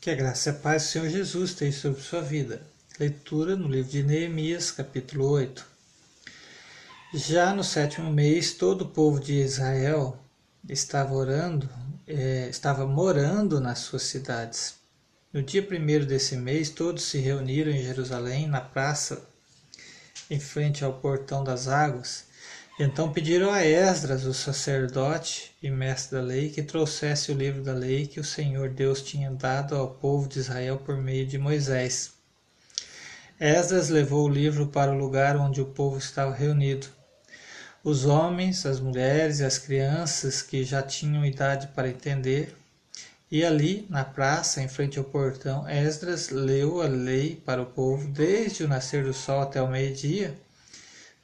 Que a graça e a paz do Senhor Jesus tenha sobre sua vida. Leitura no livro de Neemias, capítulo 8. Já no sétimo mês, todo o povo de Israel estava orando, é, estava morando nas suas cidades. No dia primeiro desse mês, todos se reuniram em Jerusalém, na praça, em frente ao portão das águas, então pediram a Esdras, o sacerdote e mestre da lei, que trouxesse o livro da lei que o Senhor Deus tinha dado ao povo de Israel por meio de Moisés. Esdras levou o livro para o lugar onde o povo estava reunido. Os homens, as mulheres e as crianças que já tinham idade para entender, e ali, na praça, em frente ao portão, Esdras leu a lei para o povo desde o nascer do sol até o meio-dia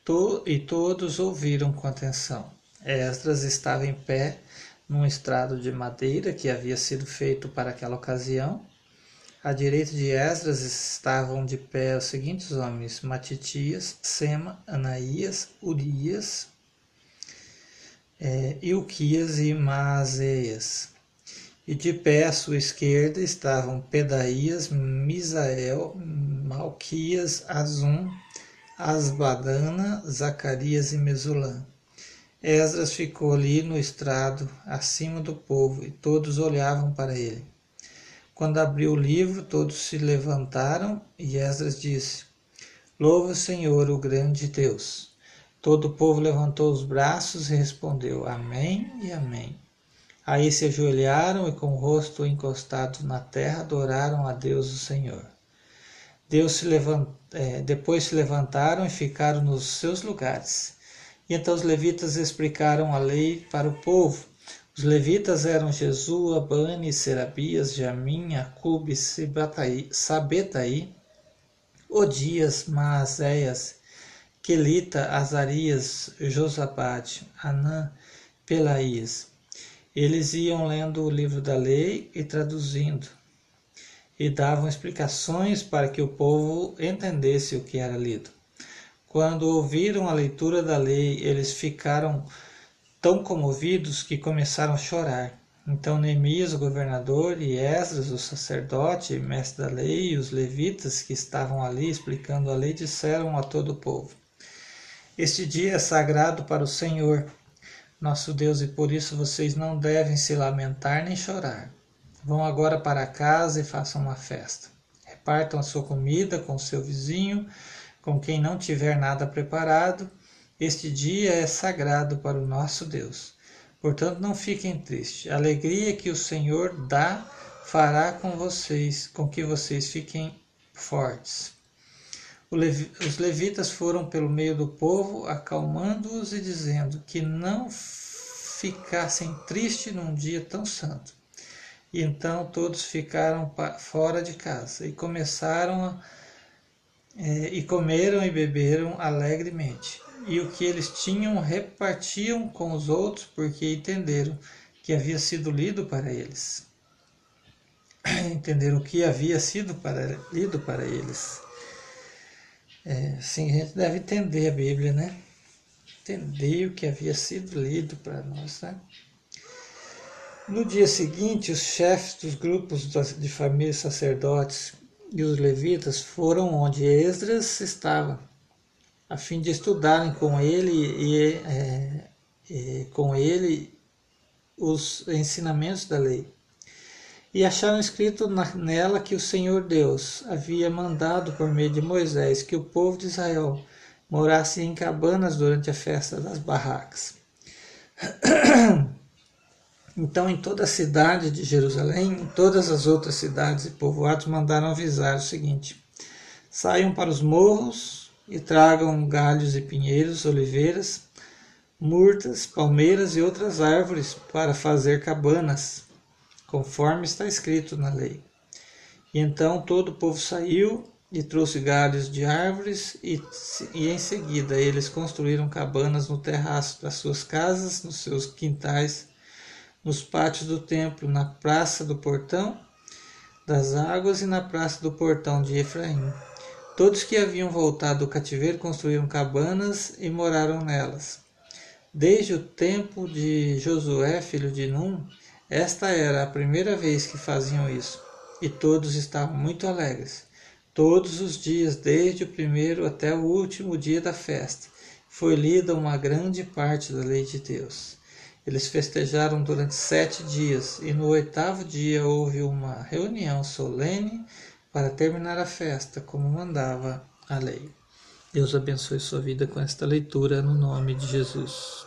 To, e todos ouviram com atenção. Esdras estava em pé num estrado de madeira que havia sido feito para aquela ocasião. À direita de Esdras estavam de pé os seguintes homens: Matitias, Sema, Anaías, Urias, é, Ilquias e Maazéias. E de pé à sua esquerda estavam Pedaías, Misael, Malquias, Azum, Asbadana, Zacarias e Mesulã. Esdras ficou ali no estrado, acima do povo, e todos olhavam para ele. Quando abriu o livro, todos se levantaram, e Esdras disse: Louva o Senhor, o grande Deus. Todo o povo levantou os braços e respondeu: Amém e Amém. Aí se ajoelharam e, com o rosto encostado na terra, adoraram a Deus o Senhor. Deus se levant... É, depois se levantaram e ficaram nos seus lugares. E então os levitas explicaram a lei para o povo. Os levitas eram Jesua, Bani, Serabias, Jamim, Acube, Sabetaí, Odias, Maazéias, Quelita, Azarias, Josabade, Anã, Pelaías. Eles iam lendo o livro da lei e traduzindo e davam explicações para que o povo entendesse o que era lido. Quando ouviram a leitura da lei, eles ficaram tão comovidos que começaram a chorar. Então Neemias, o governador, e Esdras, o sacerdote, mestre da lei, e os levitas que estavam ali explicando a lei, disseram a todo o povo: Este dia é sagrado para o Senhor, nosso Deus, e por isso vocês não devem se lamentar nem chorar. Vão agora para casa e façam uma festa. Repartam a sua comida com seu vizinho, com quem não tiver nada preparado. Este dia é sagrado para o nosso Deus. Portanto, não fiquem tristes. A alegria que o Senhor dá fará com vocês, com que vocês fiquem fortes. Os levitas foram pelo meio do povo, acalmando-os e dizendo que não ficassem tristes num dia tão santo. Então todos ficaram fora de casa e começaram a, é, e comeram e beberam alegremente. E o que eles tinham repartiam com os outros, porque entenderam que havia sido lido para eles. Entenderam o que havia sido para, lido para eles. É, sim, a gente deve entender a Bíblia, né? Entender o que havia sido lido para nós, né? No dia seguinte, os chefes dos grupos de famílias sacerdotes e os levitas foram onde Esdras estava, a fim de estudarem com ele e, é, e com ele os ensinamentos da lei. E acharam escrito na, nela que o Senhor Deus havia mandado por meio de Moisés que o povo de Israel morasse em cabanas durante a festa das barracas. Então, em toda a cidade de Jerusalém, em todas as outras cidades e povoados, mandaram avisar o seguinte: saiam para os morros e tragam galhos e pinheiros, oliveiras, murtas, palmeiras e outras árvores para fazer cabanas, conforme está escrito na lei. E então todo o povo saiu e trouxe galhos de árvores, e, e em seguida eles construíram cabanas no terraço das suas casas, nos seus quintais nos pátios do templo, na praça do portão das águas e na praça do portão de Efraim. Todos que haviam voltado do cativeiro construíram cabanas e moraram nelas. Desde o tempo de Josué, filho de Num, esta era a primeira vez que faziam isso. e todos estavam muito alegres. Todos os dias, desde o primeiro até o último dia da festa, foi lida uma grande parte da lei de Deus. Eles festejaram durante sete dias e no oitavo dia houve uma reunião solene para terminar a festa, como mandava a lei. Deus abençoe sua vida com esta leitura no nome de Jesus.